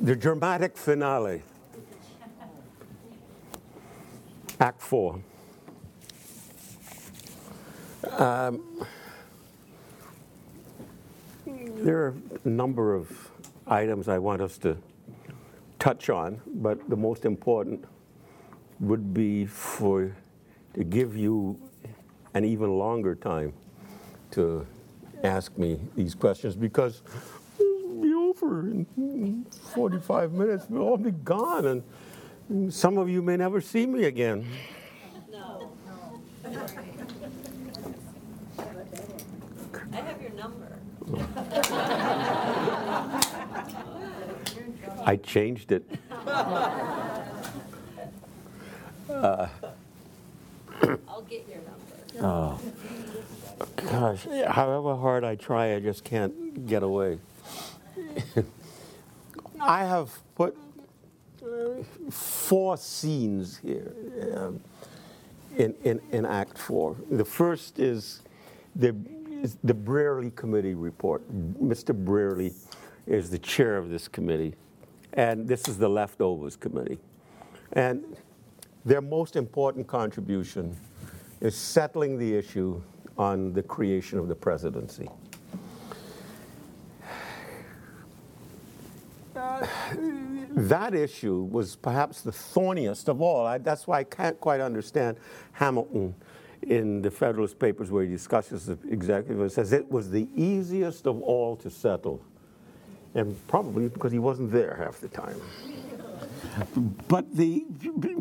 the dramatic finale. Act four. Um, there are a number of items I want us to touch on, but the most important would be for to give you an even longer time to ask me these questions because it'll be over in 45 minutes. We'll all be gone, and some of you may never see me again. No. I have your number. I changed it. I'll get your number. Oh. Gosh, however hard I try, I just can't get away. I have put four scenes here um, in, in, in Act Four. The first is the, is the Brearley Committee report. Mr. Brearley is the chair of this committee, and this is the Leftovers Committee. And their most important contribution is settling the issue on the creation of the presidency. That issue was perhaps the thorniest of all. I, that's why I can't quite understand Hamilton in the Federalist Papers where he discusses the executive. It says it was the easiest of all to settle, and probably because he wasn't there half the time. But the,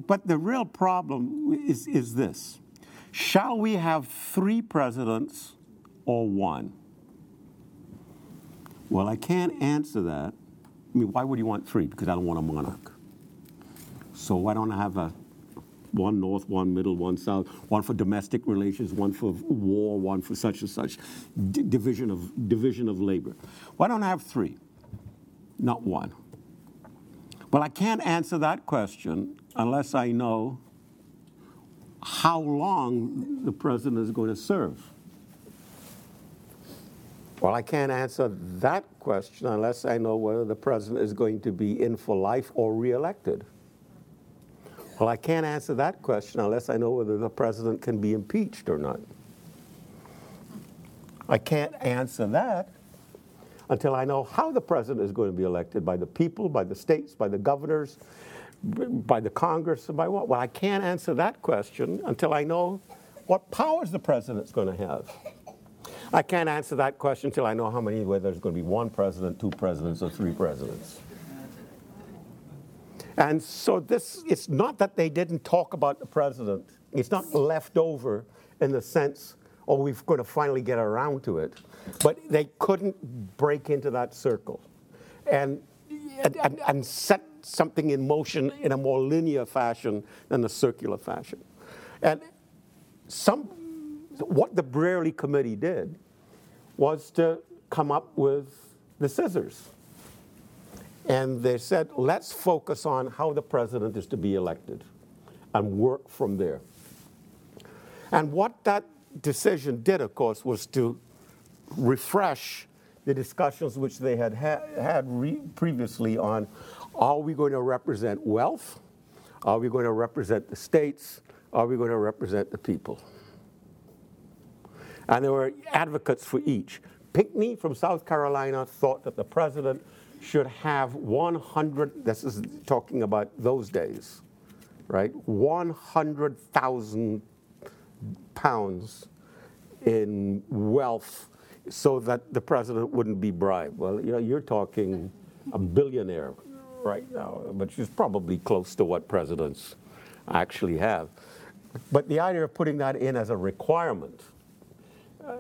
but the real problem is, is this Shall we have three presidents or one? Well, I can't answer that. I mean, why would you want three? Because I don't want a monarch. So why don't I have a one north, one middle, one south, one for domestic relations, one for war, one for such and such D- division of division of labor. Why don't I have three, not one? Well, I can't answer that question unless I know how long the president is going to serve. Well, I can't answer that question unless I know whether the president is going to be in for life or reelected. Well, I can't answer that question unless I know whether the president can be impeached or not. I can't answer that until I know how the president is going to be elected by the people, by the states, by the governors, by the Congress, and by what? Well, I can't answer that question until I know what powers the president's going to have. I can't answer that question until I know how many, whether there's going to be one president, two presidents, or three presidents. And so this, it's not that they didn't talk about the president. It's not left over in the sense, oh, we're going to finally get around to it. But they couldn't break into that circle and, and, and set something in motion in a more linear fashion than a circular fashion. And some, what the Brearley Committee did was to come up with the scissors. And they said, let's focus on how the president is to be elected and work from there. And what that decision did, of course, was to refresh the discussions which they had ha- had re- previously on are we going to represent wealth? Are we going to represent the states? Are we going to represent the people? And there were advocates for each. Pinckney from South Carolina thought that the president should have 100, this is talking about those days, right? 100,000 pounds in wealth so that the president wouldn't be bribed. Well, you know, you're talking a billionaire right now, but she's probably close to what presidents actually have. But the idea of putting that in as a requirement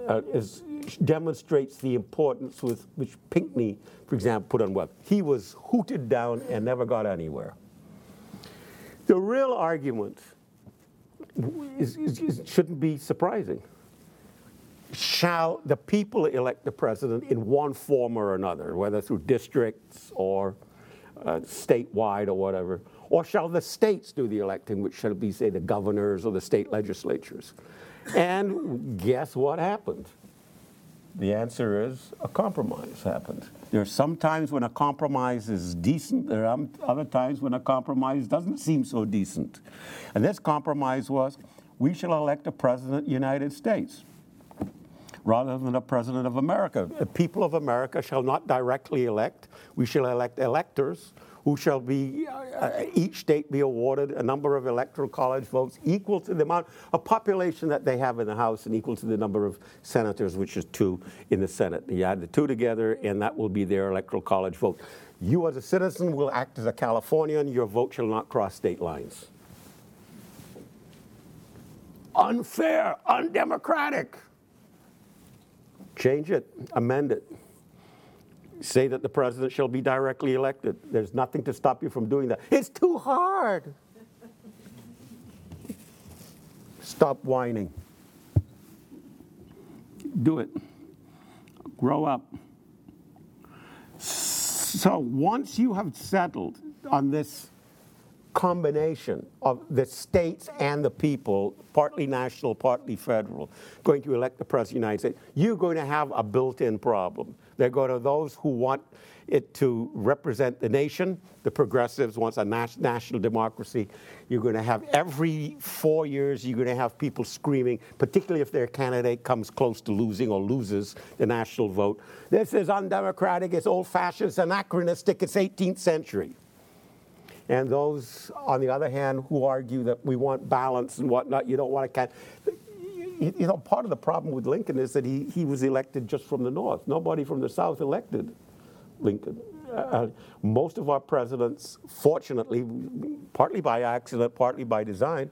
uh, is, demonstrates the importance with which Pinckney, for example, put on wealth. He was hooted down and never got anywhere. The real argument is, is, shouldn't be surprising. Shall the people elect the president in one form or another, whether through districts or uh, statewide or whatever? Or shall the states do the electing, which shall be, say, the governors or the state legislatures? And guess what happened? The answer is a compromise happened. There are some times when a compromise is decent, there are other times when a compromise doesn't seem so decent. And this compromise was we shall elect a president of the United States rather than a president of America. The people of America shall not directly elect, we shall elect electors who shall be, uh, each state be awarded a number of electoral college votes equal to the amount of population that they have in the House and equal to the number of senators, which is two in the Senate. You add the two together, and that will be their electoral college vote. You, as a citizen, will act as a Californian. Your vote shall not cross state lines. Unfair, undemocratic. Change it, amend it. Say that the president shall be directly elected. There's nothing to stop you from doing that. It's too hard. Stop whining. Do it. Grow up. So once you have settled on this combination of the states and the people, partly national, partly federal, going to elect the president of the United States, you're going to have a built in problem. They're going to those who want it to represent the nation, the progressives want a national democracy. You're going to have every four years, you're going to have people screaming, particularly if their candidate comes close to losing or loses the national vote. This is undemocratic, it's old fashioned, it's anachronistic, it's 18th century. And those, on the other hand, who argue that we want balance and whatnot, you don't want to. You know, part of the problem with Lincoln is that he, he was elected just from the North. Nobody from the South elected Lincoln. Uh, uh most of our presidents, fortunately, partly by accident, partly by design,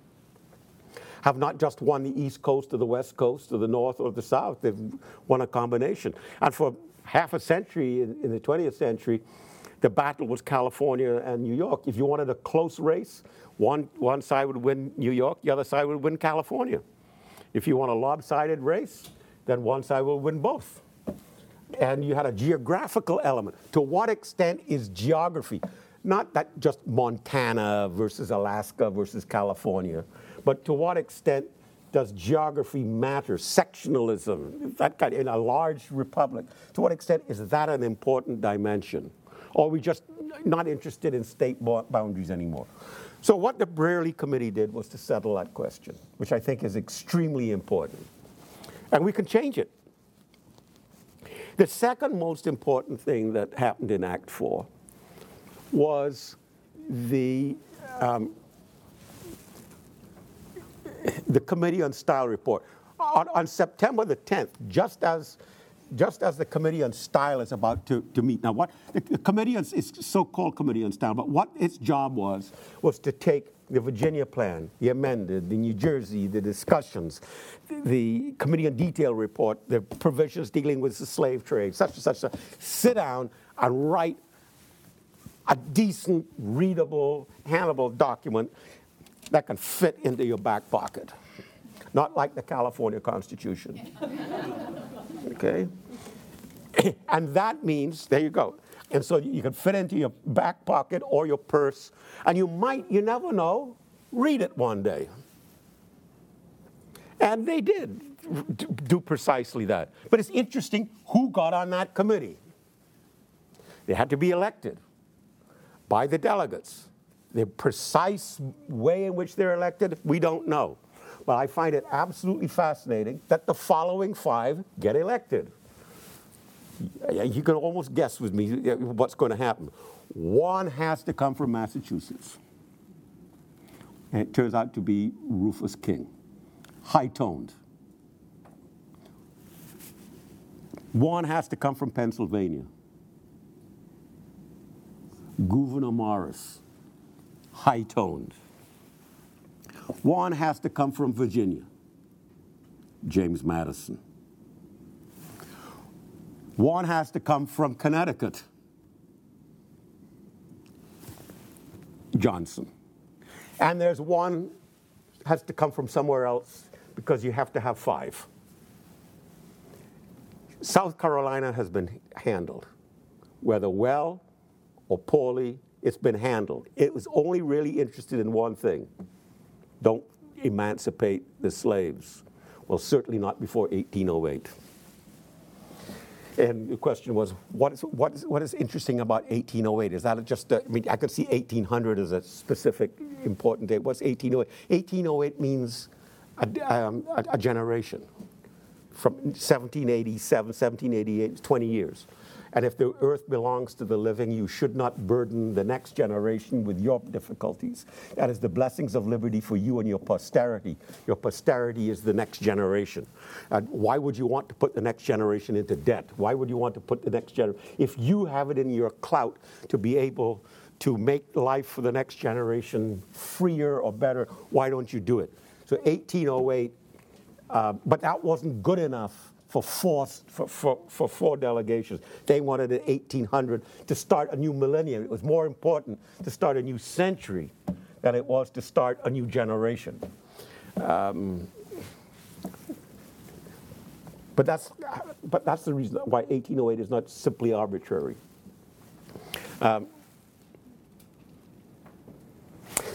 have not just won the East Coast or the West Coast or the North or the South. They've won a combination. And for half a century in, in the 20th century, the battle was California and New York. If you wanted a close race, one, one side would win New York, the other side would win California. If you want a lopsided race, then one side will win both. And you had a geographical element. To what extent is geography, not that just Montana versus Alaska versus California, but to what extent does geography matter? Sectionalism, that kind in a large republic, to what extent is that an important dimension? or are we just not interested in state boundaries anymore? So, what the Brearley Committee did was to settle that question, which I think is extremely important. And we can change it. The second most important thing that happened in Act 4 was the, um, the Committee on Style report. On, on September the 10th, just as just as the Committee on Style is about to, to meet. Now, what the, the Committee on, is so-called Committee on Style, but what its job was, was to take the Virginia plan, the amended, the New Jersey, the discussions, the Committee on Detail report, the provisions dealing with the slave trade, such and such, sit down and write a decent, readable, handleable document that can fit into your back pocket. Not like the California Constitution. okay? and that means, there you go. And so you can fit into your back pocket or your purse, and you might, you never know, read it one day. And they did do precisely that. But it's interesting who got on that committee. They had to be elected by the delegates. The precise way in which they're elected, we don't know. But I find it absolutely fascinating that the following five get elected. You can almost guess with me what's going to happen. One has to come from Massachusetts. And it turns out to be Rufus King, high toned. One has to come from Pennsylvania. Gouverneur Morris, high toned. One has to come from Virginia, James Madison. One has to come from Connecticut, Johnson. And there's one has to come from somewhere else because you have to have five. South Carolina has been handled, whether well or poorly, it's been handled. It was only really interested in one thing don't emancipate the slaves. Well, certainly not before 1808. And the question was, what is, what is, what is interesting about 1808? Is that just, a, I mean, I could see 1800 as a specific important date. What's 1808? 1808 means a, um, a, a generation from 1787, 1788, 20 years. And if the earth belongs to the living, you should not burden the next generation with your difficulties. That is the blessings of liberty for you and your posterity. Your posterity is the next generation. And why would you want to put the next generation into debt? Why would you want to put the next generation? If you have it in your clout to be able to make life for the next generation freer or better, why don't you do it? So 1808, uh, but that wasn't good enough for four, for, for, for four delegations. They wanted in 1800 to start a new millennium. It was more important to start a new century than it was to start a new generation. Um, but that's, but that's the reason why 1808 is not simply arbitrary. Um,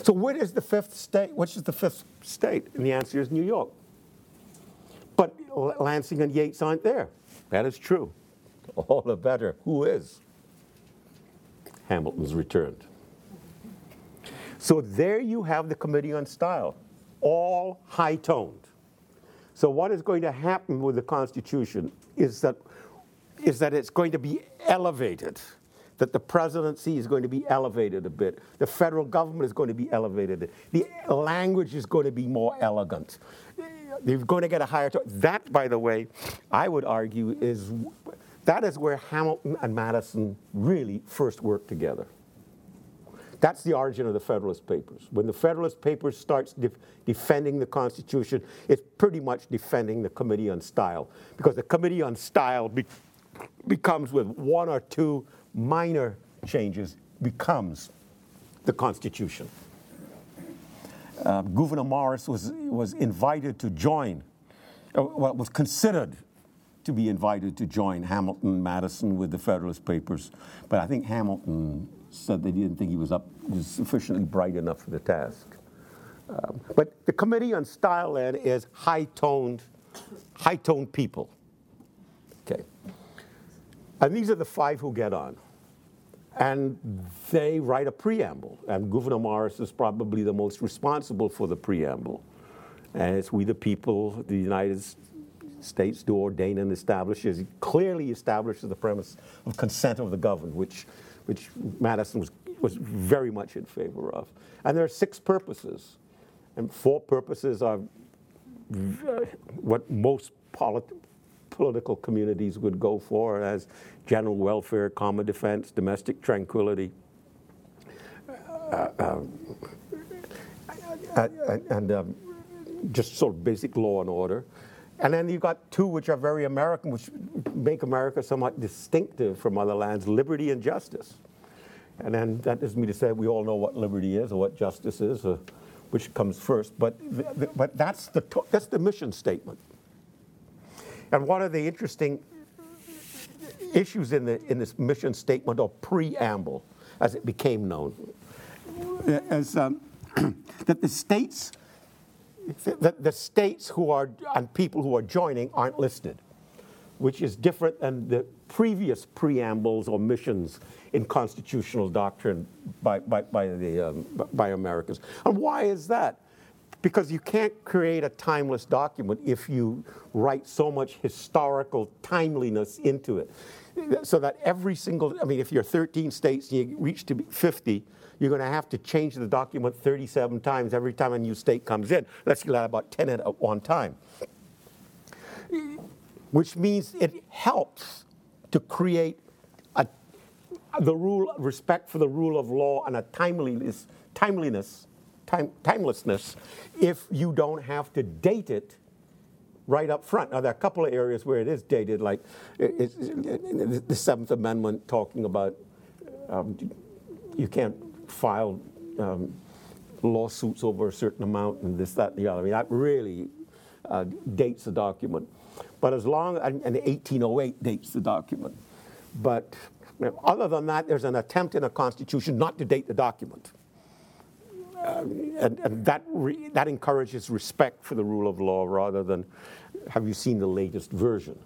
so, where is the fifth state? Which is the fifth state? And the answer is New York. Lansing and Yates aren't there. That is true. All the better. Who is? Hamilton's returned. So there you have the Committee on Style, all high toned. So, what is going to happen with the Constitution is that, is that it's going to be elevated, that the presidency is going to be elevated a bit, the federal government is going to be elevated, the language is going to be more elegant they're going to get a higher. that, by the way, I would argue is that is where Hamilton and Madison really first worked together. That's the origin of the Federalist Papers. When the Federalist Papers starts de- defending the Constitution, it's pretty much defending the Committee on Style, because the Committee on Style be- becomes, with one or two minor changes, becomes the Constitution uh, Gouverneur Morris was, was invited to join, uh, well, was considered to be invited to join Hamilton Madison with the Federalist Papers, but I think Hamilton said they didn't think he was up was sufficiently bright enough for the task. Um, but the Committee on Style then is high-toned, high-toned people. Okay, and these are the five who get on. And they write a preamble, and Gouverneur Morris is probably the most responsible for the preamble. And it's we the people, the United States do ordain and establish, it clearly establishes the premise of consent of the governed, which, which Madison was, was very much in favor of. And there are six purposes, and four purposes are what most polit- political communities would go for as general welfare, common defense, domestic tranquility, uh, uh, uh, and um, just sort of basic law and order. And then you've got two which are very American, which make America somewhat distinctive from other lands liberty and justice. And then that doesn't mean to say we all know what liberty is or what justice is, or which comes first. But, but that's, the, that's the mission statement. And one of the interesting issues in, the, in this mission statement or preamble, as it became known, is um, that the states, that the states who are and people who are joining aren't listed, which is different than the previous preambles or missions in constitutional doctrine by, by, by the, um, by Americans. And why is that? Because you can't create a timeless document if you write so much historical timeliness into it. So that every single, I mean, if you're 13 states and you reach to 50, you're going to have to change the document 37 times every time a new state comes in. Let's get about 10 at one time. Which means it helps to create a, the rule, respect for the rule of law and a timeliness, timeliness time, timelessness if you don't have to date it right up front. Now, there are a couple of areas where it is dated, like the Seventh Amendment talking about um, you can't file um, lawsuits over a certain amount and this, that, and the other. I mean, that really uh, dates the document. But as long, and, and 1808 dates the document. But other than that, there's an attempt in a constitution not to date the document. And, and, that, re, that encourages respect for the rule of law rather than have you seen the latest version.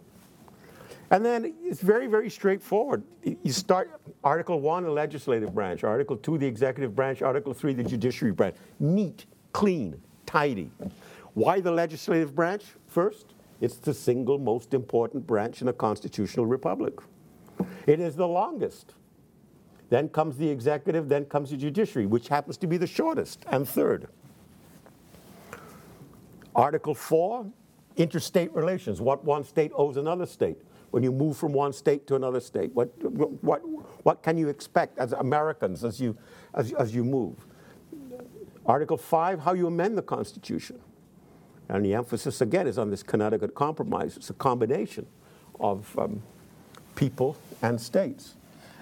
And then it's very, very straightforward. You start Article 1, the legislative branch, Article 2, the executive branch, Article 3, the judiciary branch. Neat, clean, tidy. Why the legislative branch first? It's the single most important branch in a constitutional republic. It is the longest. Then comes the executive, then comes the judiciary, which happens to be the shortest and third. Article 4, interstate relations, what one state owes another state. When you move from one state to another state, what, what, what can you expect as Americans as you, as, as you move? Article 5, how you amend the Constitution. And the emphasis again is on this Connecticut Compromise. It's a combination of um, people and states.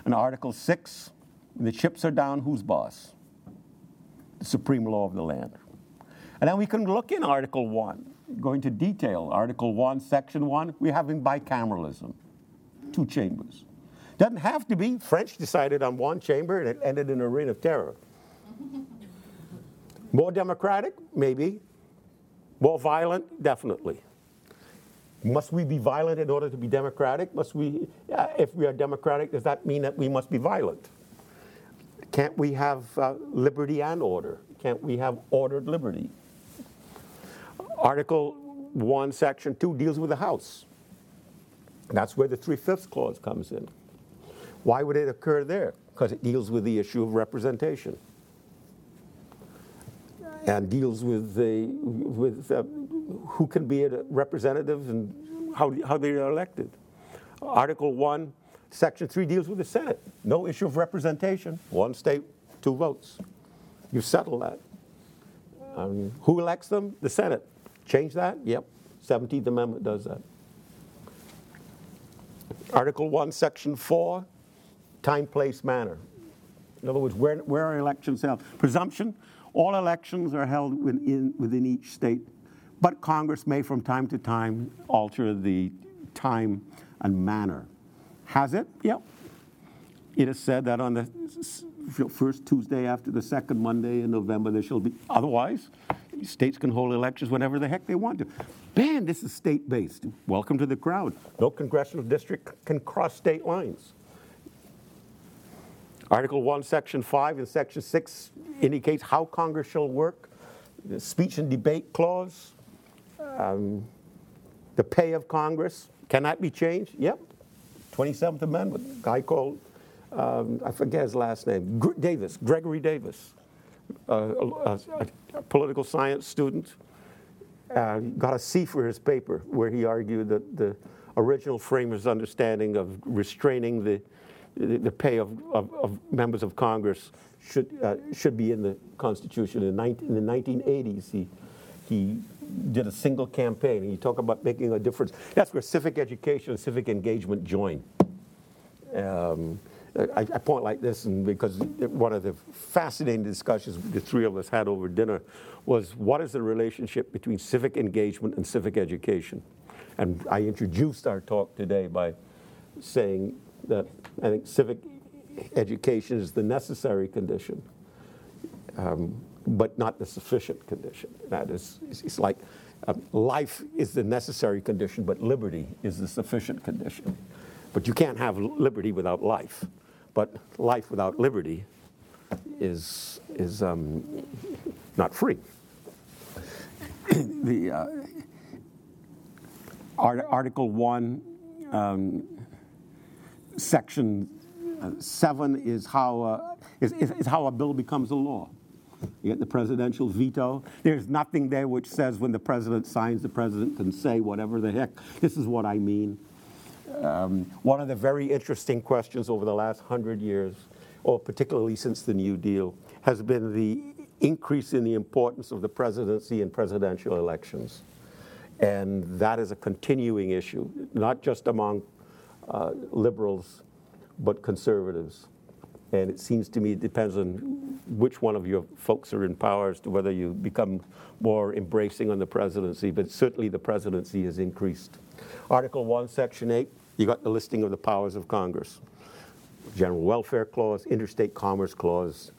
And Article 6, the chips are down, who's boss? The supreme law of the land. And then we can look in Article 1, go into detail. Article 1, Section 1, we're having bicameralism, two chambers. Doesn't have to be. French decided on one chamber and it ended in a reign of terror. More democratic? Maybe. More violent? Definitely. Must we be violent in order to be democratic? Must we, uh, if we are democratic, does that mean that we must be violent? Can't we have uh, liberty and order? Can't we have ordered liberty? Article 1, Section 2 deals with the House. That's where the three fifths clause comes in. Why would it occur there? Because it deals with the issue of representation and deals with, the, with uh, who can be representatives and how, how they are elected. Article 1, Section 3 deals with the Senate. No issue of representation. One state, two votes. You settle that. Um, who elects them? The Senate. Change that? Yep. 17th Amendment does that. Article 1, Section 4, time, place, manner. In other words, where, where are elections held? Presumption all elections are held within, within each state, but Congress may from time to time alter the time and manner. Has it? Yep. It is said that on the first Tuesday after the second Monday in November, there shall be. Otherwise, states can hold elections whenever the heck they want to. Man, this is state based. Welcome to the crowd. No congressional district can cross state lines. Article 1, Section 5 and Section 6 indicates how Congress shall work. The speech and debate clause, um, the pay of Congress, can that be changed? Yep. 27th Amendment, guy called, um, I forget his last name, Gr- Davis, Gregory Davis, uh, a, a, political science student, uh, got a C for his paper where he argued that the original framers' understanding of restraining the the, pay of, of, of, members of Congress should, uh, should be in the Constitution. In, 19, in the 1980s, he, he did a single campaign. And you talk about making a difference. That's where civic education and civic engagement join. Um, I, I, point like this, and because one of the fascinating discussions the three of us had over dinner was what is the relationship between civic engagement and civic education? And I introduced our talk today by saying that I think civic education is the necessary condition, um, but not the sufficient condition. That is, it's like um, life is the necessary condition, but liberty is the sufficient condition. But you can't have liberty without life. But life without liberty is, is um, not free. the uh, Article 1 um, section uh, seven is how, uh, is, is, is how a bill becomes a law. You get the presidential veto. There's nothing there which says when the president signs, the president can say whatever the heck. This is what I mean. Um, one of the very interesting questions over the last hundred years, or particularly since the New Deal, has been the increase in the importance of the presidency in presidential elections. And that is a continuing issue, not just among uh, liberals but conservatives. And it seems to me it depends on which one of your folks are in power as to whether you become more embracing on the presidency, but certainly the presidency has increased. Article 1, Section 8, you got the listing of the powers of Congress General Welfare Clause, Interstate Commerce Clause,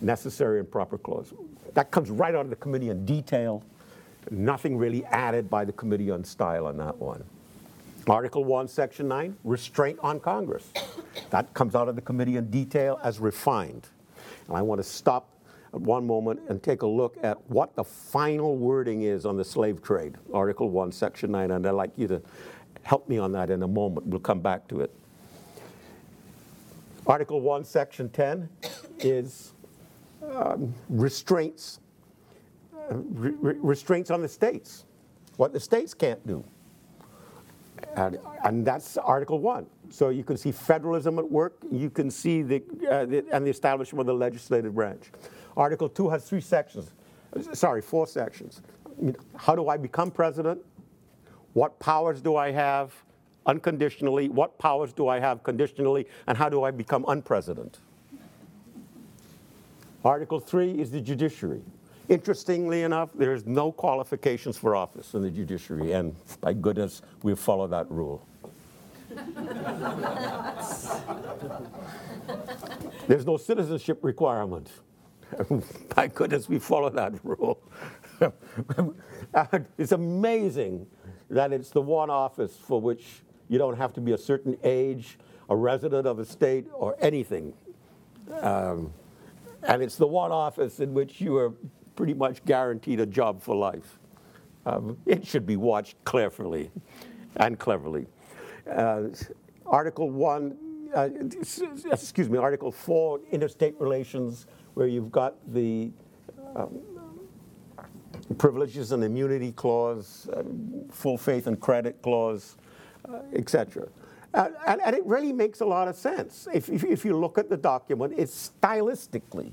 Necessary and Proper Clause. That comes right out of the Committee on Detail. Nothing really added by the Committee on Style on that one. Article 1, Section 9, restraint on Congress. That comes out of the committee in detail as refined. And I want to stop at one moment and take a look at what the final wording is on the slave trade, Article 1, Section 9, and I'd like you to help me on that in a moment. We'll come back to it. Article 1, Section 10 is um, restraints, uh, re- re- restraints on the states, what the states can't do. And, and that's Article 1. So you can see federalism at work, you can see the, uh, the, and the establishment of the legislative branch. Article 2 has three sections, sorry, four sections. How do I become president? What powers do I have unconditionally? What powers do I have conditionally? And how do I become unpresident? Article 3 is the judiciary. Interestingly enough, there's no qualifications for office in the judiciary, and by goodness, we follow that rule. there's no citizenship requirement. by goodness, we follow that rule. it's amazing that it's the one office for which you don't have to be a certain age, a resident of a state, or anything. Um, and it's the one office in which you are pretty much guaranteed a job for life. Um, it should be watched carefully and cleverly. Uh, Article 1, uh, excuse me, Article 4, interstate relations, where you've got the um, privileges and immunity clause, uh, full faith and credit clause, uh, etc. Uh, and, and, it really makes a lot of sense. If, if, if, you look at the document, it's stylistically.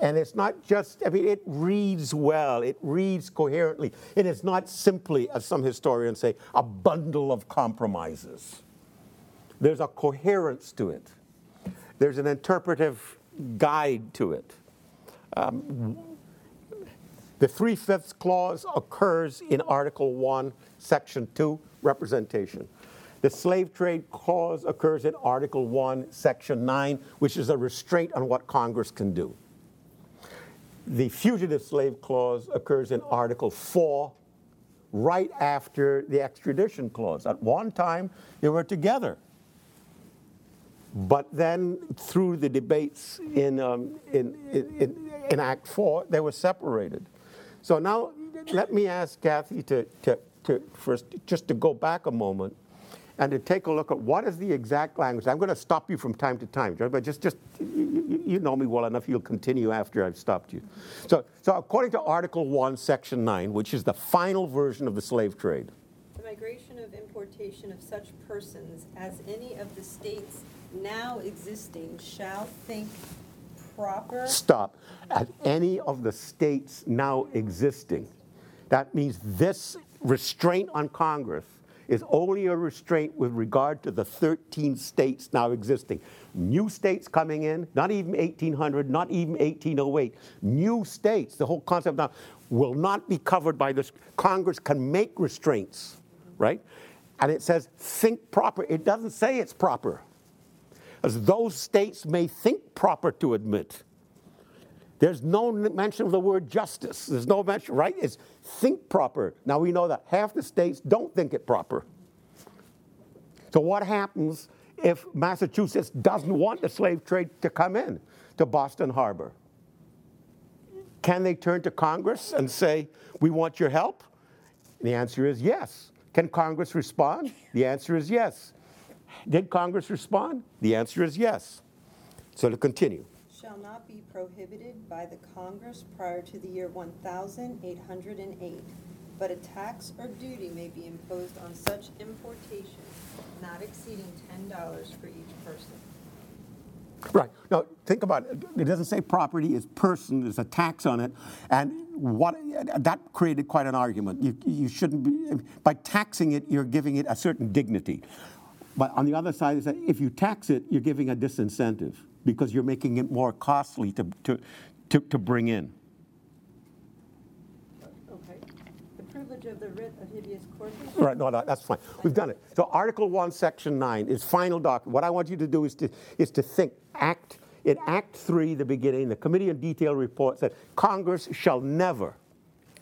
And it's not just, I mean, it reads well, it reads coherently. It is not simply, as some historians say, a bundle of compromises. There's a coherence to it, there's an interpretive guide to it. Um, the three fifths clause occurs in Article 1, Section 2, representation. The slave trade clause occurs in Article 1, Section 9, which is a restraint on what Congress can do. The fugitive slave clause occurs in Article 4, right after the extradition clause. At one time, they were together. But then, through the debates in, um, in, in, in, Act 4, they were separated. So now, let me ask Kathy to, to, to first just to go back a moment and to take a look at what is the exact language. I'm going to stop you from time to time, but just, just you, you know me well enough, you'll continue after I've stopped you. So, so according to Article 1, Section 9, which is the final version of the slave trade. The migration of importation of such persons as any of the states now existing shall think proper. Stop. At any of the states now existing. That means this restraint on Congress is only a restraint with regard to the 13 states now existing. New states coming in, not even 1800, not even 1808. New states, the whole concept now, will not be covered by this. Congress can make restraints, right? And it says think proper. It doesn't say it's proper, as those states may think proper to admit. There's no mention of the word justice. There's no mention, right? It's think proper. Now we know that half the states don't think it proper. So what happens if Massachusetts doesn't want the slave trade to come in to Boston Harbor? Can they turn to Congress and say, we want your help? The answer is yes. Can Congress respond? The answer is yes. Did Congress respond? The answer is yes. So to continue shall not be prohibited by the Congress prior to the year 1808, but a tax or duty may be imposed on such importation not exceeding $10 for each person. Right. Now, think about it. It doesn't say property, it's person, there's a tax on it. And what that created quite an argument. You, you shouldn't be, by taxing it, you're giving it a certain dignity. But on the other side, is that if you tax it, you're giving a disincentive because you're making it more costly to, to, to, to bring in. Okay. The privilege of the writ of habeas corpus? Right, no, no, that's fine. We've done it. So Article 1, Section 9 is final document. What I want you to do is to, is to think, act, in Act 3, the beginning, the Committee in Detail report said Congress shall never,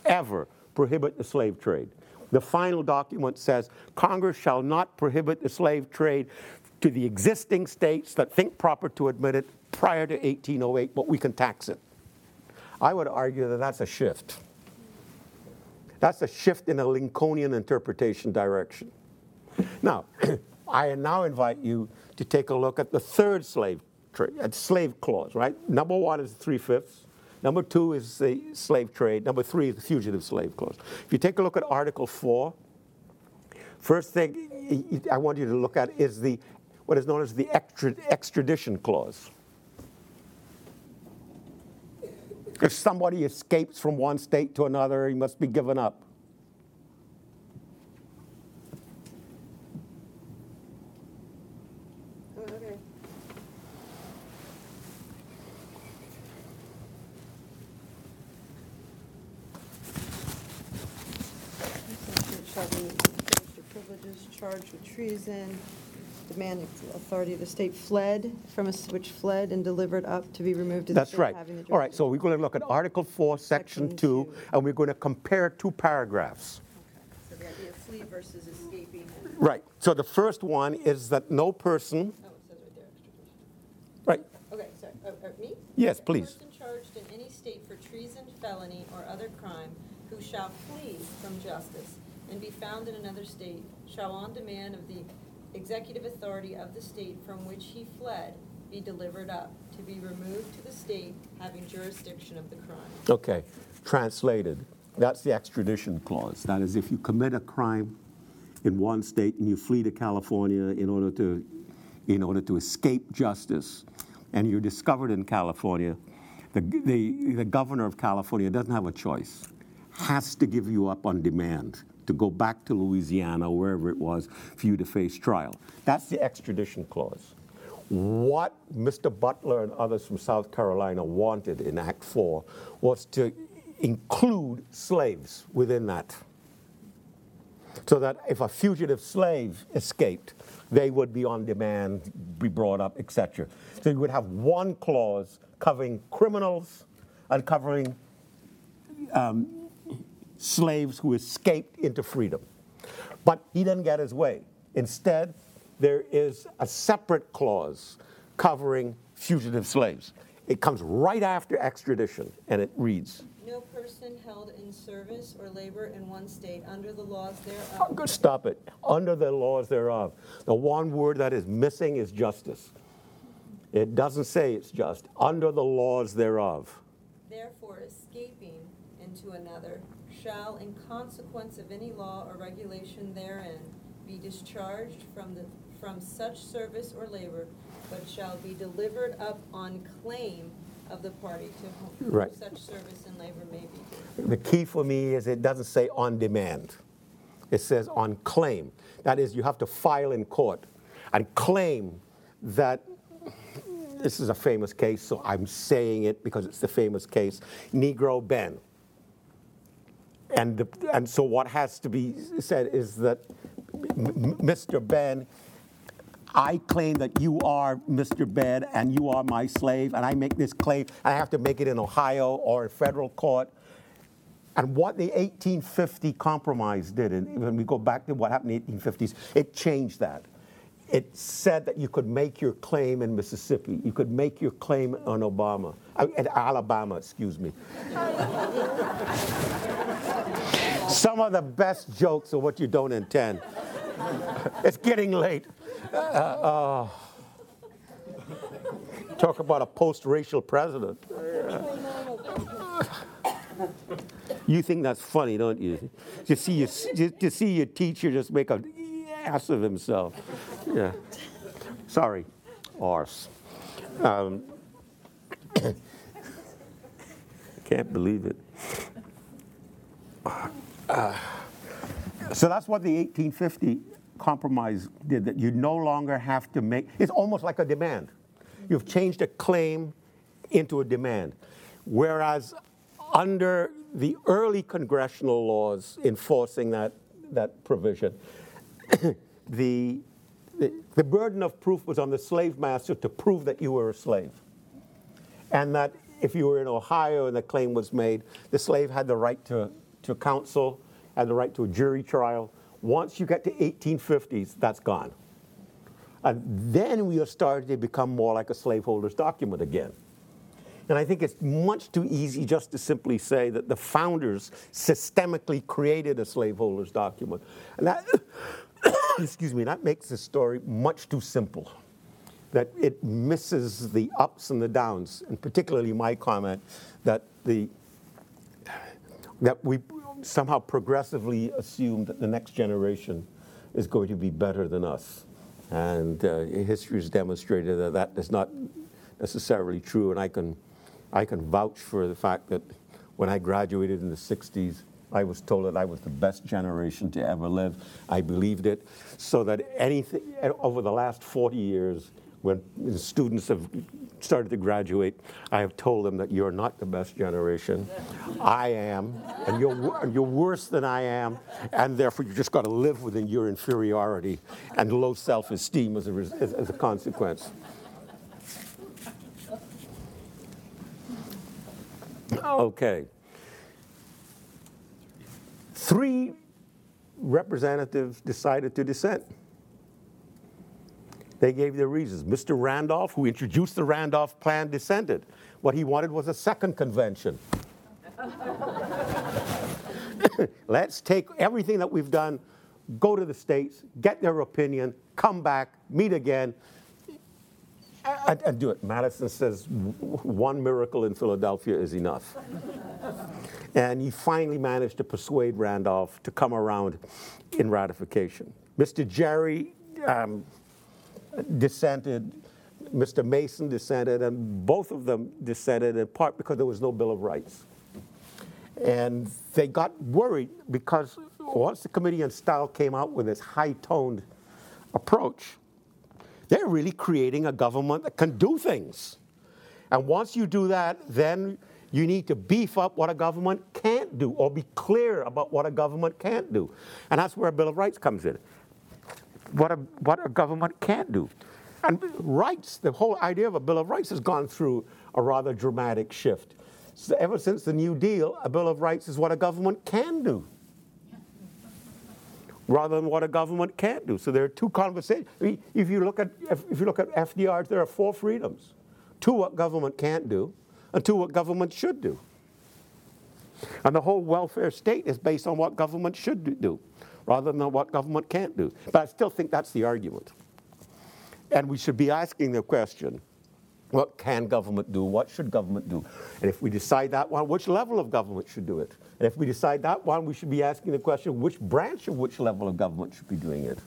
ever prohibit the slave trade. The final document says Congress shall not prohibit the slave trade to the existing states that think proper to admit it prior to 1808, but we can tax it. I would argue that that's a shift. That's a shift in a Lincolnian interpretation direction. Now, I now invite you to take a look at the third slave trade, at slave clause, right? Number one is three fifths. Number two is the slave trade. Number three is the fugitive slave clause. If you take a look at Article 4, first thing I want you to look at is the what is known as the extradition clause. If somebody escapes from one state to another, he must be given up. Charged with treason, demand authority of the state fled from a, s- which fled and delivered up to be removed to the That's state right. having the All right, so we're going to look at Article 4, Section Section 2, two. and we're going to compare two paragraphs. So the idea of flee versus escaping. Right. So the first one is that no person, Oh, it says right there, extradition. right, Okay, sorry, oh, oh, me? Yes, A please. person charged in any state for treason, felony, or other crime, who shall flee from justice and be found in another state, shall on demand of the executive authority of the state from which he fled, be delivered up, to be removed to the state having jurisdiction of the crime. okay, translated. That's the extradition clause. That is, if you commit a crime in one state and you flee to California in order to, in order to escape justice, and you're discovered in California, the, the, the governor of California doesn't have a choice, has to give you up on demand to go back to Louisiana, wherever it was, for you to face trial. That's the extradition clause. What Mr. Butler and others from South Carolina wanted in Act 4 was to include slaves within that. So that if a fugitive slave escaped, they would be on demand, be brought up, etc. So you would have one clause covering criminals and covering um, slaves who escaped into freedom. But he didn't get his way. Instead, there is a separate clause covering fugitive slaves. It comes right after extradition, and it reads No person held in service or labor in one state under the laws Oh, thereof. good, Stop it. Under the laws thereof. The one word that is missing is justice. It doesn't say it's just. Under the laws thereof. Therefore, escaping into another shall, in consequence of any law or regulation therein, be discharged from the, from such service or labor, but shall be delivered up on claim of the party to whom Right. such service and labor may be due. The key for me is it doesn't say on demand. It says on claim. That is, you have to file in court and claim that this is a famous case, so I'm saying it because it's the famous case Negro Ben. And, the, and so what has to be said is that Mr. Ben, I claim that you are Mr. Ben and you are my slave, and I make this claim, and I have to make it in Ohio or in federal court. And what the 1850 compromise did, and when we go back to what happened in the 1850s, it changed that. It said that you could make your claim in Mississippi, you could make your claim on Obama, uh, in Alabama, excuse me. Some of the best jokes are what you don't intend. It's getting late. Uh, uh, talk about a post-racial president. You think that's funny, don't you? To see your, to see your teacher just make a ass of himself. Yeah. Sorry, arse. Um, can't believe it. Uh, so that's what the 1850 compromise did, that you no longer have to make, it's almost like a demand. You've changed a claim into a demand. Whereas under the early congressional laws enforcing that, that provision, the, the, burden of proof was on the slave master to prove that you were a slave. And that if you were in Ohio and the claim was made, the slave had the right to, to counsel and the right to a jury trial. Once you get to 1850s, that's gone. And then we are starting to become more like a slaveholder's document again. And I think it's much too easy just to simply say that the founders systemically created a slaveholder's document. And that, excuse me, that makes the story much too simple. That it misses the ups and the downs, and particularly my comment that the that we somehow progressively assume that the next generation is going to be better than us. And uh, history has demonstrated that that is not necessarily true, and I can I can vouch for the fact that when I graduated in the 60s, I was told that I was the best generation to ever live. I believed it. So that anything, over the last 40 years, when students have started to graduate, I have told them that you're not the best generation. I am, and you're, you're worse than I am, and therefore you just got to live within your inferiority and low self esteem as, as, as a consequence. Oh. Okay. Three representatives decided to dissent. They gave their reasons. Mr. Randolph, who introduced the Randolph Plan, dissented. What he wanted was a second convention. Let's take everything that we've done, go to the states, get their opinion, come back, meet again, and, and do it. Madison says one miracle in Philadelphia is enough. and he finally managed to persuade Randolph to come around in ratification. Mr. Gerry um, dissented, Mr. Mason dissented, and both of them dissented in part because there was no Bill of Rights. And they got worried because once the Committee on Style came out with this high toned approach, they're really creating a government that can do things. And once you do that, then you need to beef up what a government can't do or be clear about what a government can't do. And that's where a Bill of Rights comes in. What a, what a government can't do. And rights, the whole idea of a Bill of Rights has gone through a rather dramatic shift. So ever since the New Deal, a Bill of Rights is what a government can do rather than what a government can't do. So there are two conversations. If you look at if you look at FDR, there are four freedoms: two what government can't do, and two what government should do. And the whole welfare state is based on what government should do, rather than what government can't do. But I still think that's the argument. And we should be asking the question what can government do? What should government do? And if we decide that one, which level of government should do it? And if we decide that one, we should be asking the question which branch of which level of government should be doing it?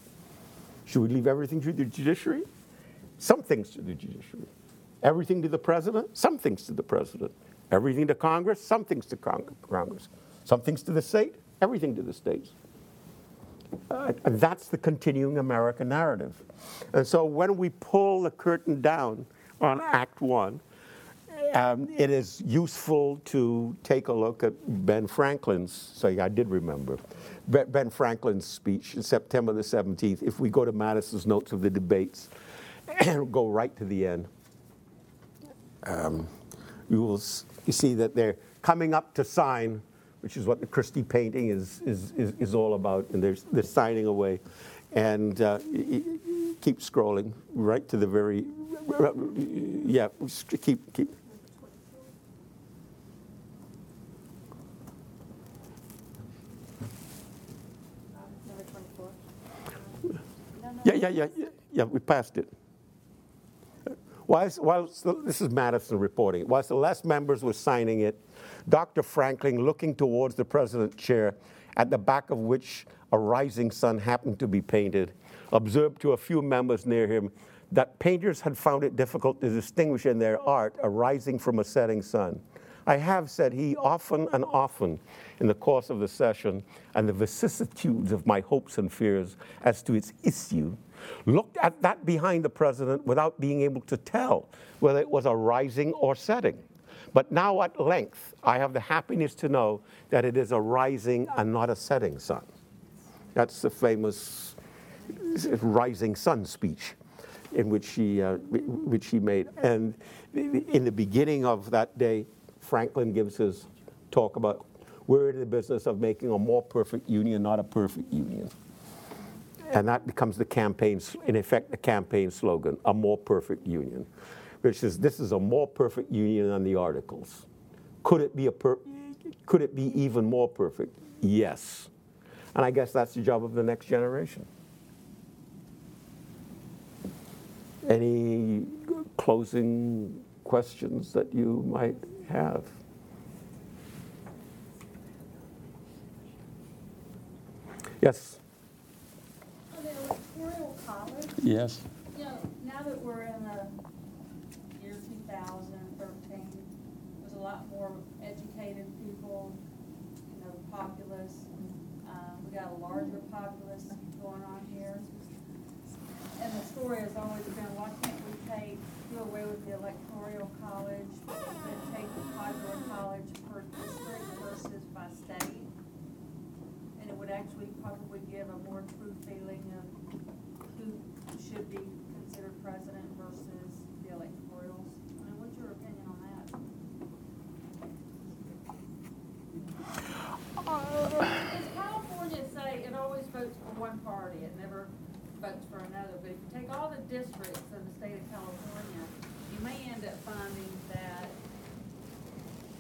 Should we leave everything to the judiciary? Some things to the judiciary. Everything to the president? Some things to the president. Everything to Congress? Some things to Congress. Some things to the state? Everything to the states. Uh, that's the continuing American narrative. And so when we pull the curtain down on Act One, um, it is useful to take a look at Ben Franklin's, so I did remember, Ben Franklin's speech in September the 17th. If we go to Madison's notes of the debates and go right to the end, um, you will you see that they're coming up to sign, which is what the Christy painting is, is, is, is all about, and they're, they're signing away. And uh, keep scrolling right to the very, yeah, keep, keep Yeah, yeah, yeah, yeah, we passed it. The, this is Madison reporting. Whilst the last members were signing it, Dr. Franklin, looking towards the president's chair, at the back of which a rising sun happened to be painted, observed to a few members near him that painters had found it difficult to distinguish in their art a rising from a setting sun. I have, said he, often and often in the course of the session, and the vicissitudes of my hopes and fears as to its issue, looked at that behind the president without being able to tell whether it was a rising or setting. But now at length, I have the happiness to know that it is a rising and not a setting sun. That's the famous rising sun speech in which she, uh, which he made. And in the beginning of that day, Franklin gives his talk about We're in the business of making a more perfect union, not a perfect union. And that becomes the campaign, in effect, the campaign slogan, a more perfect union, which is this is a more perfect union than the Articles. Could it be a per- could it be even more perfect? Yes. And I guess that's the job of the next generation. Any closing questions that you might have? Yes. On the electoral college, Yes. you know, now that we're in the year two thousand thirteen, there's a lot more educated people, you know, populace. Um, we got a larger populace going on here. Story has always been, why can't we take, do away with the electoral college, and take the popular college per district versus by state? And it would actually probably give a more true feeling of who should be considered president versus the electorals. I mean, what's your opinion on that? Does California say it always votes for one party, it never votes for another, but if you take all the districts in the state of California, you may end up finding that,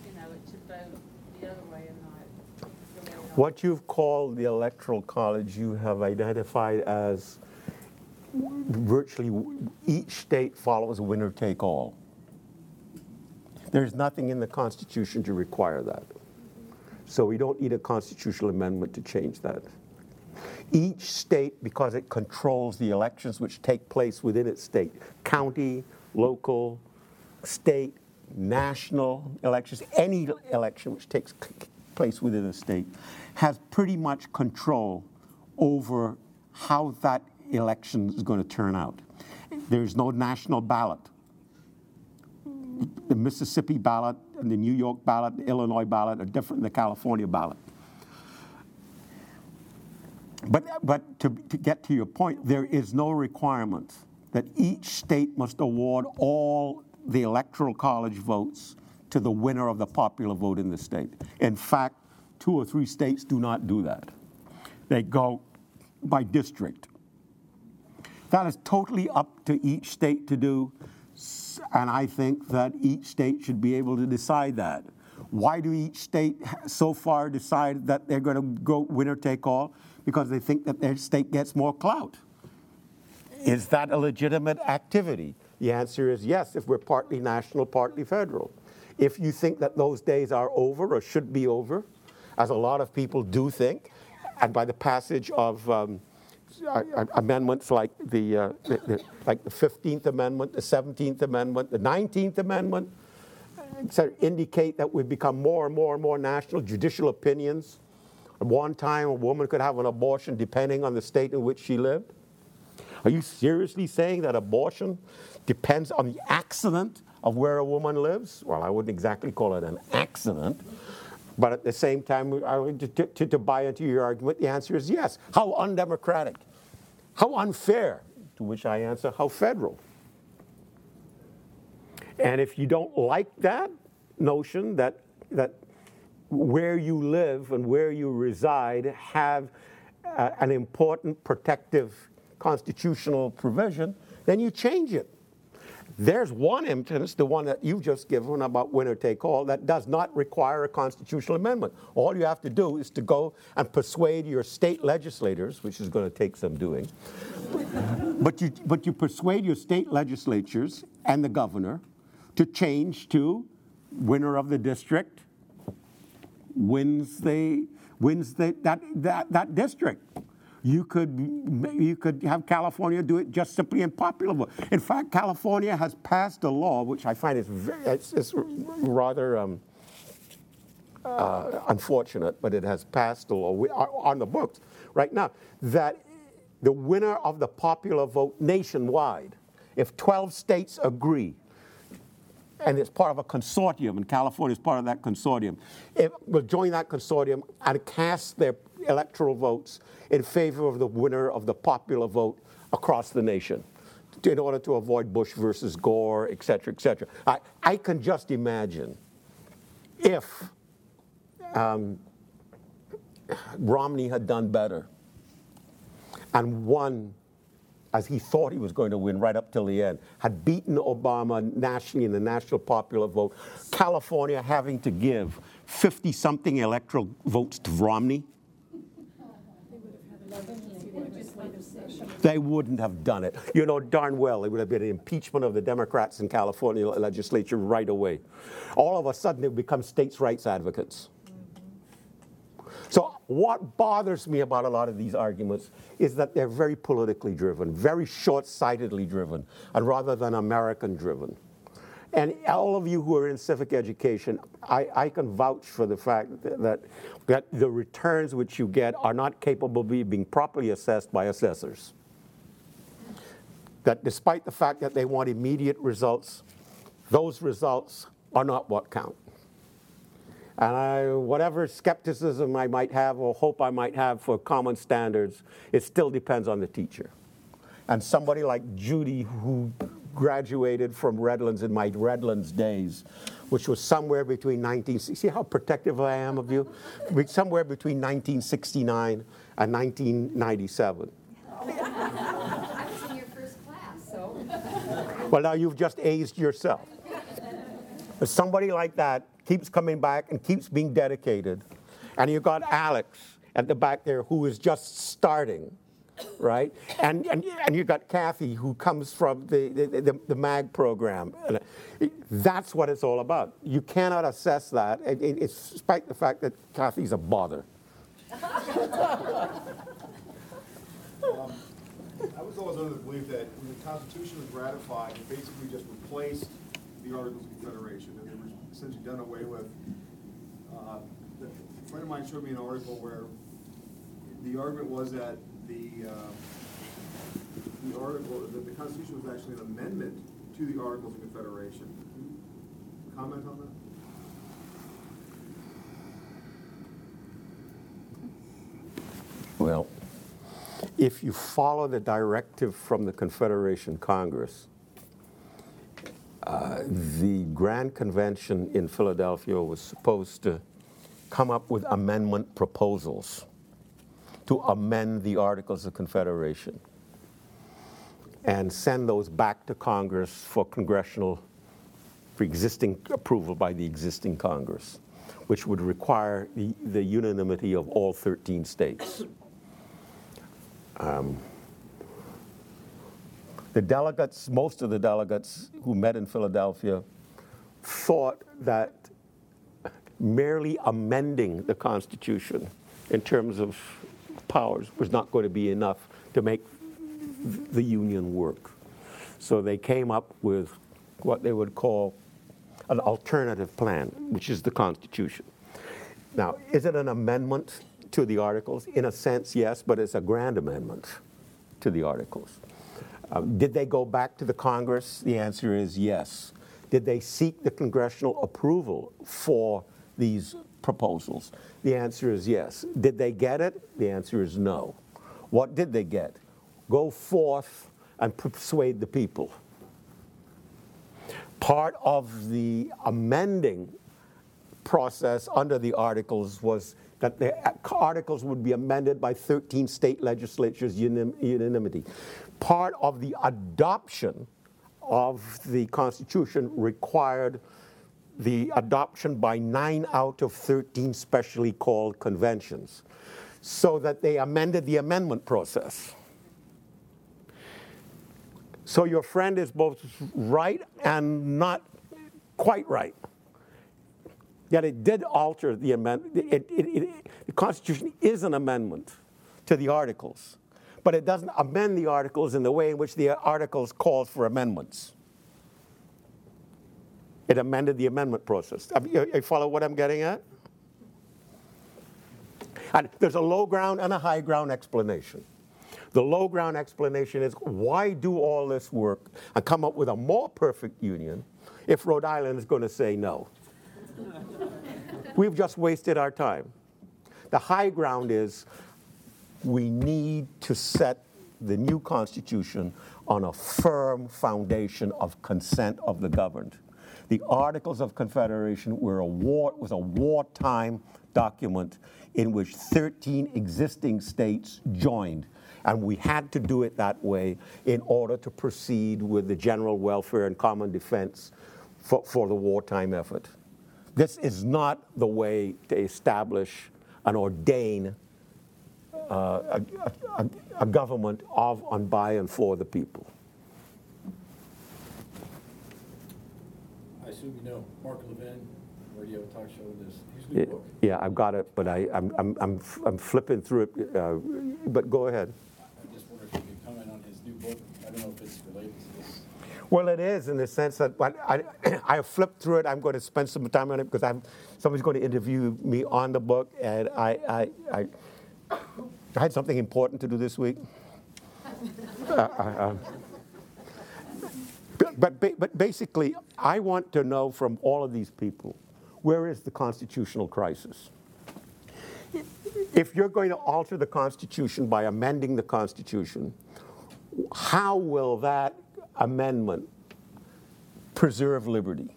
you know, it should vote the other way and not the way it ought. What you've called the electoral college, you have identified as virtually each state follows winner take all. There's nothing in the Constitution to require that. So we don't need a constitutional amendment to change that. Each state, because it controls the elections which take place within its state, county, local, state, national elections, any election which takes place within a state, has pretty much control over how that election is going to turn out. There's no national ballot. The Mississippi ballot and the New York ballot, the Illinois ballot are different than the California ballot. But, but to, to get to your point, there is no requirement that each state must award all the electoral college votes to the winner of the popular vote in the state. In fact, two or three states do not do that. They go by district. That is totally up to each state to do, and I think that each state should be able to decide that. Why do each state so far decide that they're going to go winner take all? Because they think that their state gets more clout. Is that a legitimate activity? The answer is yes, if we're partly national, partly federal. If you think that those days are over or should be over, as a lot of people do think, and by the passage of um, amendments like the, uh, the, the like the 15th Amendment, the 17th Amendment, the 19th Amendment, etc., indicate that we've become more and more and more national judicial opinions. At one time, a woman could have an abortion depending on the state in which she lived. Are you seriously saying that abortion depends on the accident of where a woman lives? Well, I wouldn't exactly call it an accident. But at the same time, to, to, to buy into your argument, the answer is yes. How undemocratic? How unfair? To which I answer, how federal? And if you don't like that notion that, that where you live and where you reside have uh, an important protective constitutional provision, then you change it. There's one instance, the one that you've just given about winner take all, that does not require a constitutional amendment. All you have to do is to go and persuade your state legislators, which is going to take some doing. but, you, but you persuade your state legislatures and the governor to change to winner of the district wins the wins the, that, that, that district. You could you could have California do it just simply in popular vote. In fact, California has passed a law which I find is very, it's, it's rather um, uh, unfortunate, but it has passed a law we- on the books right now that the winner of the popular vote nationwide, if 12 states agree, and it's part of a consortium, and California is part of that consortium. It will join that consortium and cast their electoral votes in favor of the winner of the popular vote across the nation in order to avoid Bush versus Gore, et cetera, et cetera. I, I can just imagine if um, Romney had done better and won as he thought he was going to win right up till the end, had beaten Obama nationally in the national popular vote, California having to give 50 something electoral votes to Romney, they wouldn't have done it. You know darn well it would have been an impeachment of the Democrats in California legislature right away. All of a sudden, they become states' rights advocates. So, what bothers me about a lot of these arguments is that they're very politically driven, very short sightedly driven, and rather than American driven. And all of you who are in civic education, I, I can vouch for the fact that, that the returns which you get are not capable of being properly assessed by assessors. That despite the fact that they want immediate results, those results are not what count. And I, whatever skepticism I might have or hope I might have for common standards, it still depends on the teacher. And somebody like Judy, who graduated from Redlands in my Redlands days, which was somewhere between 19, see how protective I am of you? Somewhere between 1969 and 1997. I was in your first class, so. Well, now you've just aged yourself. But Somebody like that keeps coming back and keeps being dedicated. And you've got Alex at the back there who is just starting, right? And, and, and you've got Kathy who comes from the, the, the, the MAG program. That's what it's all about. You cannot assess that, it, it, despite the fact that Kathy's a bother. I was under the belief that when the Constitution was ratified, it basically just replaced the Articles of Confederation, and they were essentially done away with. Uh, A friend of mine showed me an article where the argument was that the, uh, the article, that the Constitution was actually an amendment to the Articles of Confederation. Comment on that? Well, if you follow the directive from the Confederation Congress, uh, the Grand Convention in Philadelphia was supposed to come up with amendment proposals to amend the Articles of Confederation and send those back to Congress for congressional, for existing approval by the existing Congress, which would require the, the unanimity of all 13 states. Um, the delegates, most of the delegates who met in Philadelphia, thought that merely amending the Constitution in terms of powers was not going to be enough to make the Union work. So they came up with what they would call an alternative plan, which is the Constitution. Now, is it an amendment to the Articles? In a sense, yes, but it's a grand amendment to the Articles. Um, did they go back to the Congress? The answer is yes. Did they seek the congressional approval for these proposals? The answer is yes. Did they get it? The answer is no. What did they get? Go forth and persuade the people. Part of the amending process under the Articles was that the Articles would be amended by 13 state legislatures unanimity part of the adoption of the Constitution required the adoption by nine out of 13 specially called conventions, so that they amended the amendment process. So your friend is both right and not quite right. Yet it did alter the amendment. It, it, it, the Constitution is an amendment to the Articles but it doesn't amend the articles in the way in which the articles calls for amendments. It amended the amendment process. You follow what I'm getting at? And there's a low ground and a high ground explanation. The low ground explanation is why do all this work and come up with a more perfect union if Rhode Island is going to say no? We've just wasted our time. The high ground is we need to set the new Constitution on a firm foundation of consent of the governed. The Articles of Confederation were a war, was a wartime document in which 13 existing states joined. And we had to do it that way in order to proceed with the general welfare and common defense for, for the wartime effort. This is not the way to establish and ordain uh, a, a- a government of, on, by, and for the people. I assume you know Mark Levin, radio talk show, this, his Yeah, new book. Yeah, I've got it, but I, I'm, I'm, I'm I'm flipping through it, uh, but go ahead. I just wonder if you could comment on his new book. I don't know if it's related to this. Well, it is in the sense that when I, I flipped through it. I'm going to spend some time on it because I'm, somebody's going to interview me on the book, and I, I, I, I had something important to do this week. Uh, uh, um, but, but basically, I want to know from all of these people where is the constitutional crisis? If you're going to alter the Constitution by amending the Constitution, how will that amendment preserve liberty?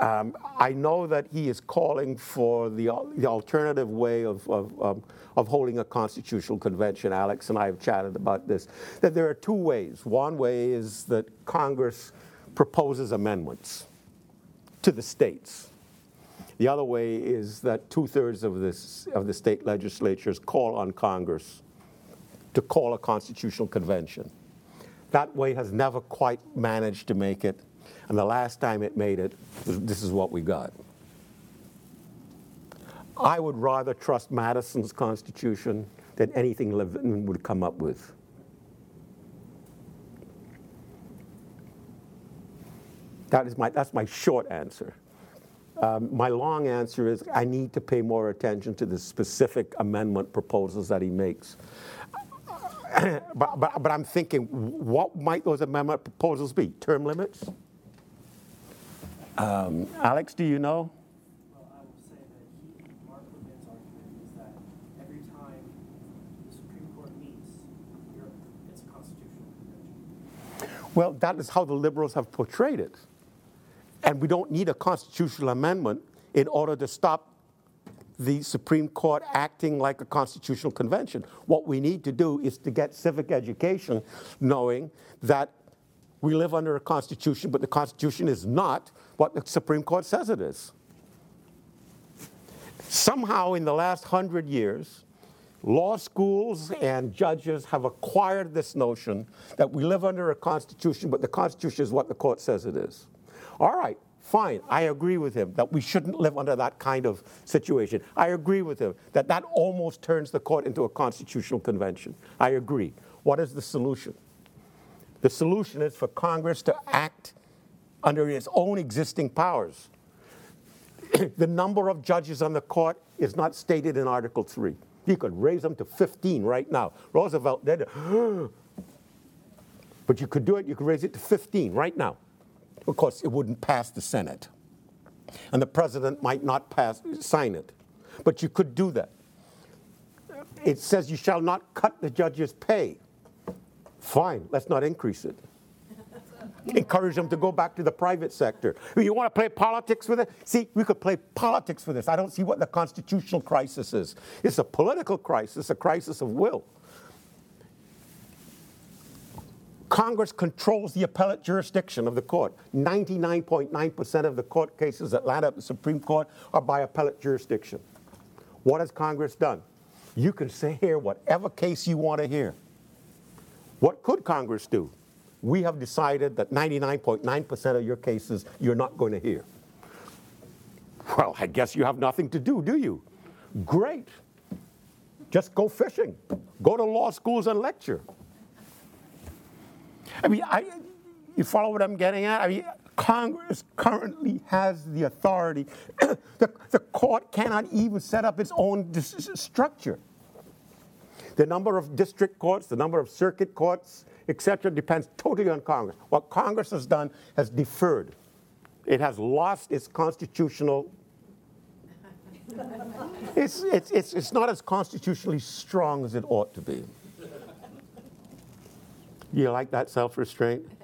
Um, I know that he is calling for the, the alternative way of, of, of, of holding a constitutional convention. Alex and I have chatted about this. That there are two ways. One way is that Congress proposes amendments to the states. The other way is that two thirds of, of the state legislatures call on Congress to call a constitutional convention. That way has never quite managed to make it, and the last time it made it, this is what we got. I would rather trust Madison's Constitution than anything Levin would come up with. That is my, that's my short answer. Um, my long answer is I need to pay more attention to the specific amendment proposals that he makes. but, but, but I'm thinking, what might those amendment proposals be? Term limits? Um, Alex, do you know? Well, I will say that he, Mark Levin's argument is that every time the Supreme Court meets, you're, it's a constitutional convention. Well, that is how the liberals have portrayed it. And we don't need a constitutional amendment in order to stop the Supreme Court acting like a constitutional convention. What we need to do is to get civic education, knowing that we live under a constitution, but the constitution is not what the Supreme Court says it is. Somehow, in the last hundred years, law schools and judges have acquired this notion that we live under a constitution, but the constitution is what the court says it is. All right, fine, I agree with him that we shouldn't live under that kind of situation. I agree with him that that almost turns the court into a constitutional convention. I agree. What is the solution? The solution is for Congress to act under its own existing powers. the number of judges on the court is not stated in Article 3. You could raise them to 15 right now. Roosevelt did it. but you could do it, you could raise it to 15 right now. Of course, it wouldn't pass the Senate. And the president might not pass, sign it. But you could do that. It says you shall not cut the judge's pay. Fine, let's not increase it. Encourage them to go back to the private sector. You want to play politics with it? See, we could play politics with this. I don't see what the constitutional crisis is. It's a political crisis, a crisis of will. Congress controls the appellate jurisdiction of the court. 99.9% of the court cases that land up the Supreme Court are by appellate jurisdiction. What has Congress done? You can say here whatever case you want to hear. What could Congress do? We have decided that 99.9% of your cases you're not going to hear. Well, I guess you have nothing to do, do you? Great. Just go fishing. Go to law schools and lecture. I mean, I, you follow what I'm getting at? I mean, Congress currently has the authority. the, the court cannot even set up its own dis- structure. The number of district courts, the number of circuit courts, etc., depends totally on Congress. What Congress has done has deferred. It has lost its constitutional. It's, it's, it's, it's not as constitutionally strong as it ought to be. You like that self restraint?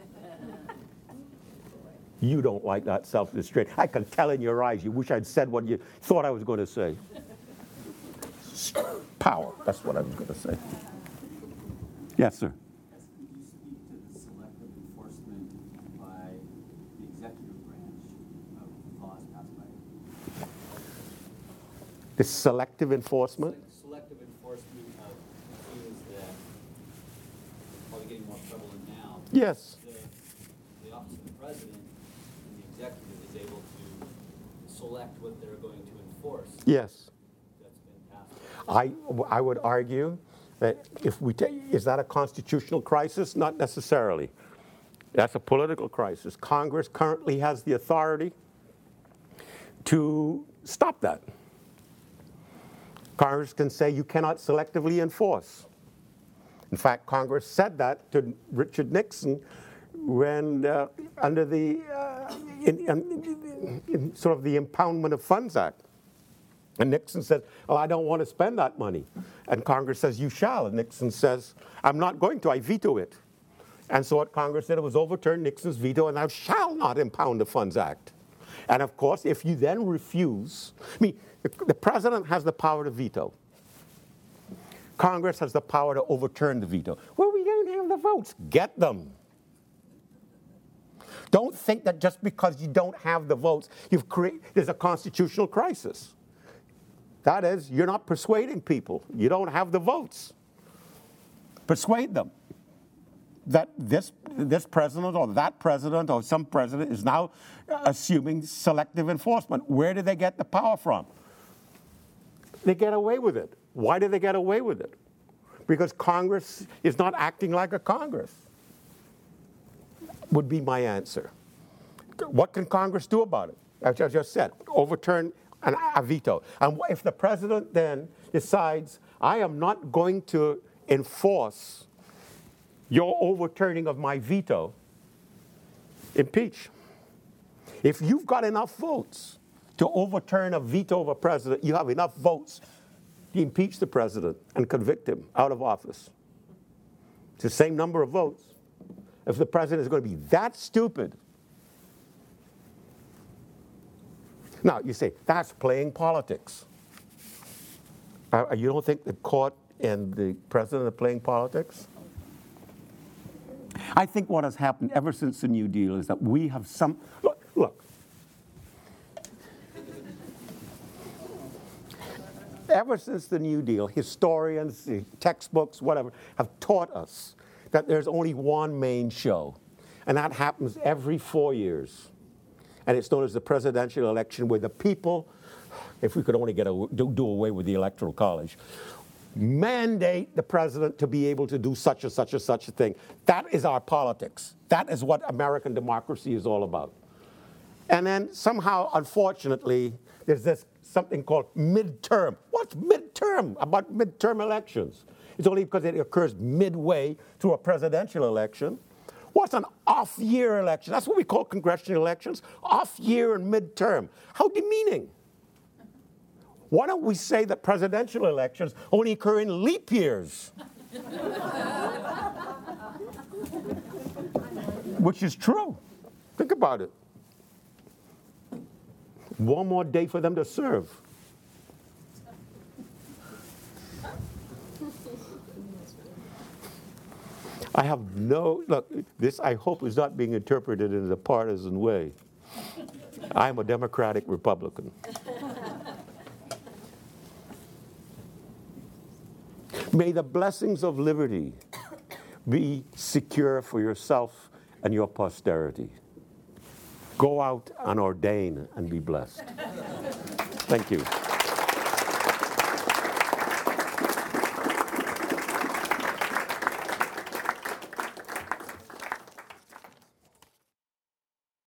You don't like that self restraint. I can tell in your eyes you wish I'd said what you thought I was going to say. Power, that's what I was going to say. Yes, sir. Could you speak to the selective enforcement by the executive branch of laws passed by? The selective enforcement? Selective enforcement of things that are probably getting more prevalent now. Yes. The, the office of the president and the executive is able to select what they're going to enforce. Yes. That's been passed. I, I would argue that if we take, is that a constitutional crisis? Not necessarily. That's a political crisis. Congress currently has the authority to stop that. Congress can say you cannot selectively enforce. In fact, Congress said that to Richard Nixon when, uh, under the, uh, in, in, in sort of the Impoundment of Funds Act. And Nixon said, Well, I don't want to spend that money. And Congress says, You shall. And Nixon says, I'm not going to, I veto it. And so what Congress did, it was overturned Nixon's veto, and thou shall not impound the Funds Act. And of course, if you then refuse, I mean, the president has the power to veto. Congress has the power to overturn the veto. Well, we don't have the votes. Get them. Don't think that just because you don't have the votes, you've created, there's a constitutional crisis. That is, you're not persuading people. You don't have the votes. Persuade them that this, this president or that president or some president is now assuming selective enforcement. Where do they get the power from? They get away with it. Why do they get away with it? Because Congress is not acting like a Congress, would be my answer. What can Congress do about it? As I just said, overturn an, a veto. And if the president then decides, I am not going to enforce your overturning of my veto, impeach. If you've got enough votes to overturn a veto of a president, you have enough votes impeach the president and convict him out of office. It's the same number of votes. If the president is going to be that stupid, now you say that's playing politics. Uh, you don't think the court and the president are playing politics? I think what has happened ever since the New Deal is that we have some. Look, look. Ever since the New Deal, historians, textbooks, whatever, have taught us that there's only one main show, and that happens every four years. And it's known as the presidential election, where the people, if we could only get a, do, do away with the electoral college, mandate the president to be able to do such and such and such a thing. That is our politics. That is what American democracy is all about. And then somehow, unfortunately, there's this something called midterm. What's midterm about midterm elections? It's only because it occurs midway through a presidential election. What's an off year election? That's what we call congressional elections off year and midterm. How demeaning. Why don't we say that presidential elections only occur in leap years? Which is true. Think about it. One more day for them to serve. I have no, look, this I hope is not being interpreted in a partisan way. I'm a Democratic Republican. May the blessings of liberty be secure for yourself and your posterity. Go out and ordain and be blessed. Thank you.